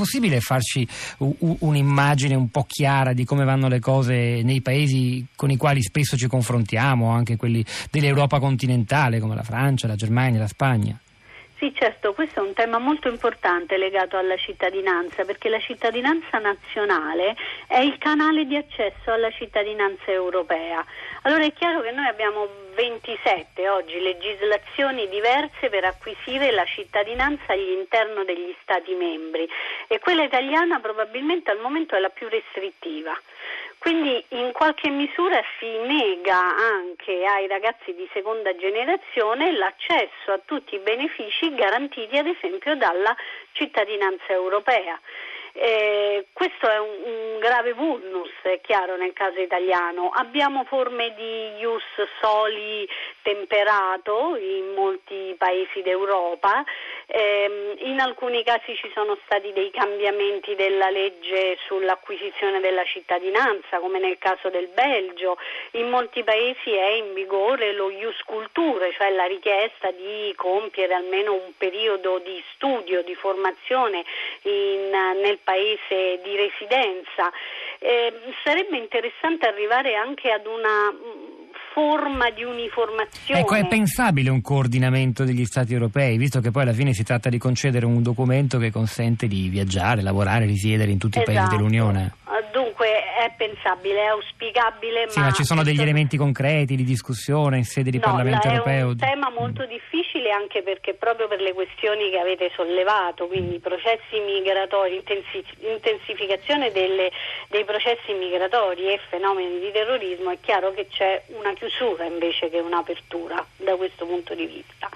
possibile farci un'immagine un po' chiara di come vanno le cose nei paesi con i quali spesso ci confrontiamo, anche quelli dell'Europa continentale come la Francia, la Germania, la Spagna? Sì, certo, questo è un tema molto importante legato alla cittadinanza, perché la cittadinanza nazionale è il canale di accesso alla cittadinanza europea. Allora è chiaro che noi abbiamo 27 oggi legislazioni diverse per acquisire la cittadinanza all'interno degli Stati membri e quella italiana probabilmente al momento è la più restrittiva. Quindi in qualche misura si nega anche ai ragazzi di seconda generazione l'accesso a tutti i benefici garantiti ad esempio dalla cittadinanza europea. Eh, questo è un, un, grave vulnus, è chiaro, nel caso italiano. Abbiamo forme di ius soli temperato in molti paesi d'Europa, eh, in alcuni casi ci sono stati dei cambiamenti della legge sull'acquisizione della cittadinanza, come nel caso del Belgio, in molti paesi è in vigore lo ius culture, cioè la richiesta di compiere almeno un periodo di studio, di formazione in, nel paese di residenza. Eh, sarebbe interessante arrivare anche ad una forma di uniformazione. Ecco, è pensabile un coordinamento degli Stati europei, visto che poi alla fine si tratta di concedere un documento che consente di viaggiare, lavorare, risiedere in tutti esatto. i paesi esatto. dell'Unione? È pensabile, è auspicabile. Sì, ma, ma ci sono degli elementi concreti di discussione in sede di no, Parlamento europeo? È un tema molto difficile anche perché proprio per le questioni che avete sollevato, quindi processi migratori, intensificazione delle, dei processi migratori e fenomeni di terrorismo, è chiaro che c'è una chiusura invece che un'apertura da questo punto di vista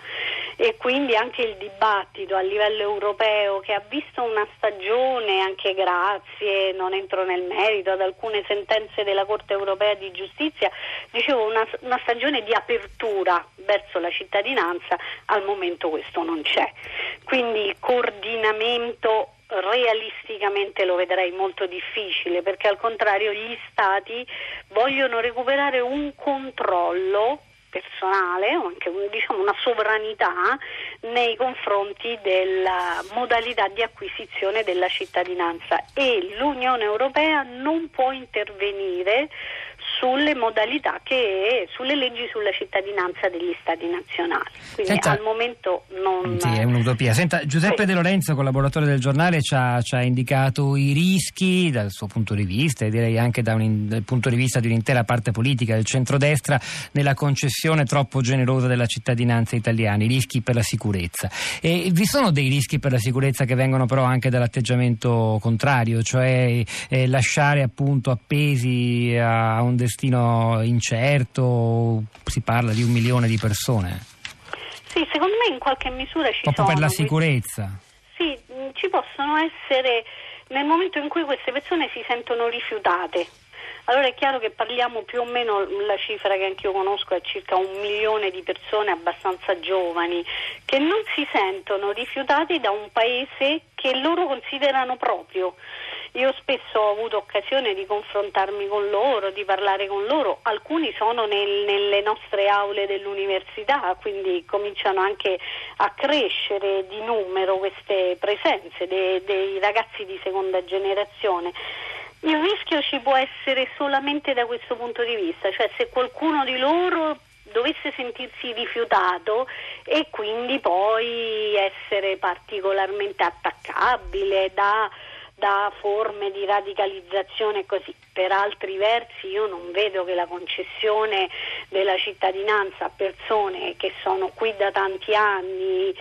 e quindi anche il dibattito a livello europeo che ha visto una stagione, anche grazie, non entro nel merito, ad alcune sentenze della Corte europea di giustizia, dicevo una, una stagione di apertura verso la cittadinanza, al momento questo non c'è. Quindi il coordinamento realisticamente lo vedrei molto difficile perché al contrario gli stati vogliono recuperare un controllo personale o anche diciamo, una sovranità nei confronti della modalità di acquisizione della cittadinanza. E l'Unione Europea non può intervenire sulle modalità che sulle leggi sulla cittadinanza degli stati nazionali. Quindi Senta, al momento non Sì, è un'utopia. Senta, Giuseppe sì. De Lorenzo, collaboratore del giornale, ci ha, ci ha, indicato i rischi dal suo punto di vista e direi anche un, dal punto di vista di un'intera parte politica del centrodestra nella concessione troppo generosa della cittadinanza italiana, i rischi per la sicurezza. E vi sono dei rischi per la sicurezza che vengono però anche dall'atteggiamento contrario, cioè eh, lasciare appunto appesi a un destino incerto, si parla di un milione di persone. Sì, secondo me in qualche misura ci Proprio sono. per la sicurezza. Sì, ci possono essere nel momento in cui queste persone si sentono rifiutate. Allora è chiaro che parliamo più o meno, la cifra che anch'io conosco è circa un milione di persone abbastanza giovani che non si sentono rifiutati da un paese che loro considerano proprio. Io spesso ho avuto occasione di confrontarmi con loro, di parlare con loro, alcuni sono nel, nelle nostre aule dell'università, quindi cominciano anche a crescere di numero queste presenze dei, dei ragazzi di seconda generazione. Il rischio ci può essere solamente da questo punto di vista, cioè se qualcuno di loro dovesse sentirsi rifiutato e quindi poi essere particolarmente attaccabile da da forme di radicalizzazione così. Per altri versi io non vedo che la concessione della cittadinanza a persone che sono qui da tanti anni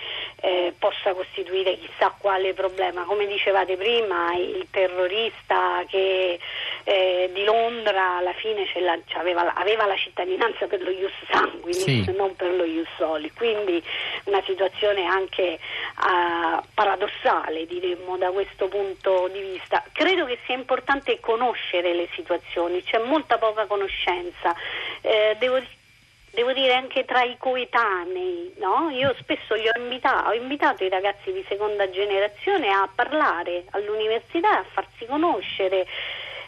eh, possa costituire chissà quale problema. Come dicevate prima, il terrorista che eh, di Londra alla fine la, aveva, aveva, la cittadinanza per lo ius sanguinis, sì. non per lo ius soli, quindi una situazione anche uh, paradossale diremmo da questo punto di vista. Credo che sia importante conoscere le situazioni, c'è molta poca conoscenza. Eh, devo devo dire anche tra i coetanei, no? Io spesso ho invitato, ho invitato i ragazzi di seconda generazione a parlare all'università, a farsi conoscere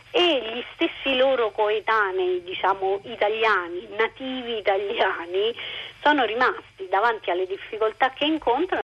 e gli stessi loro coetanei, diciamo italiani, nativi italiani, sono rimasti davanti alle difficoltà che incontrano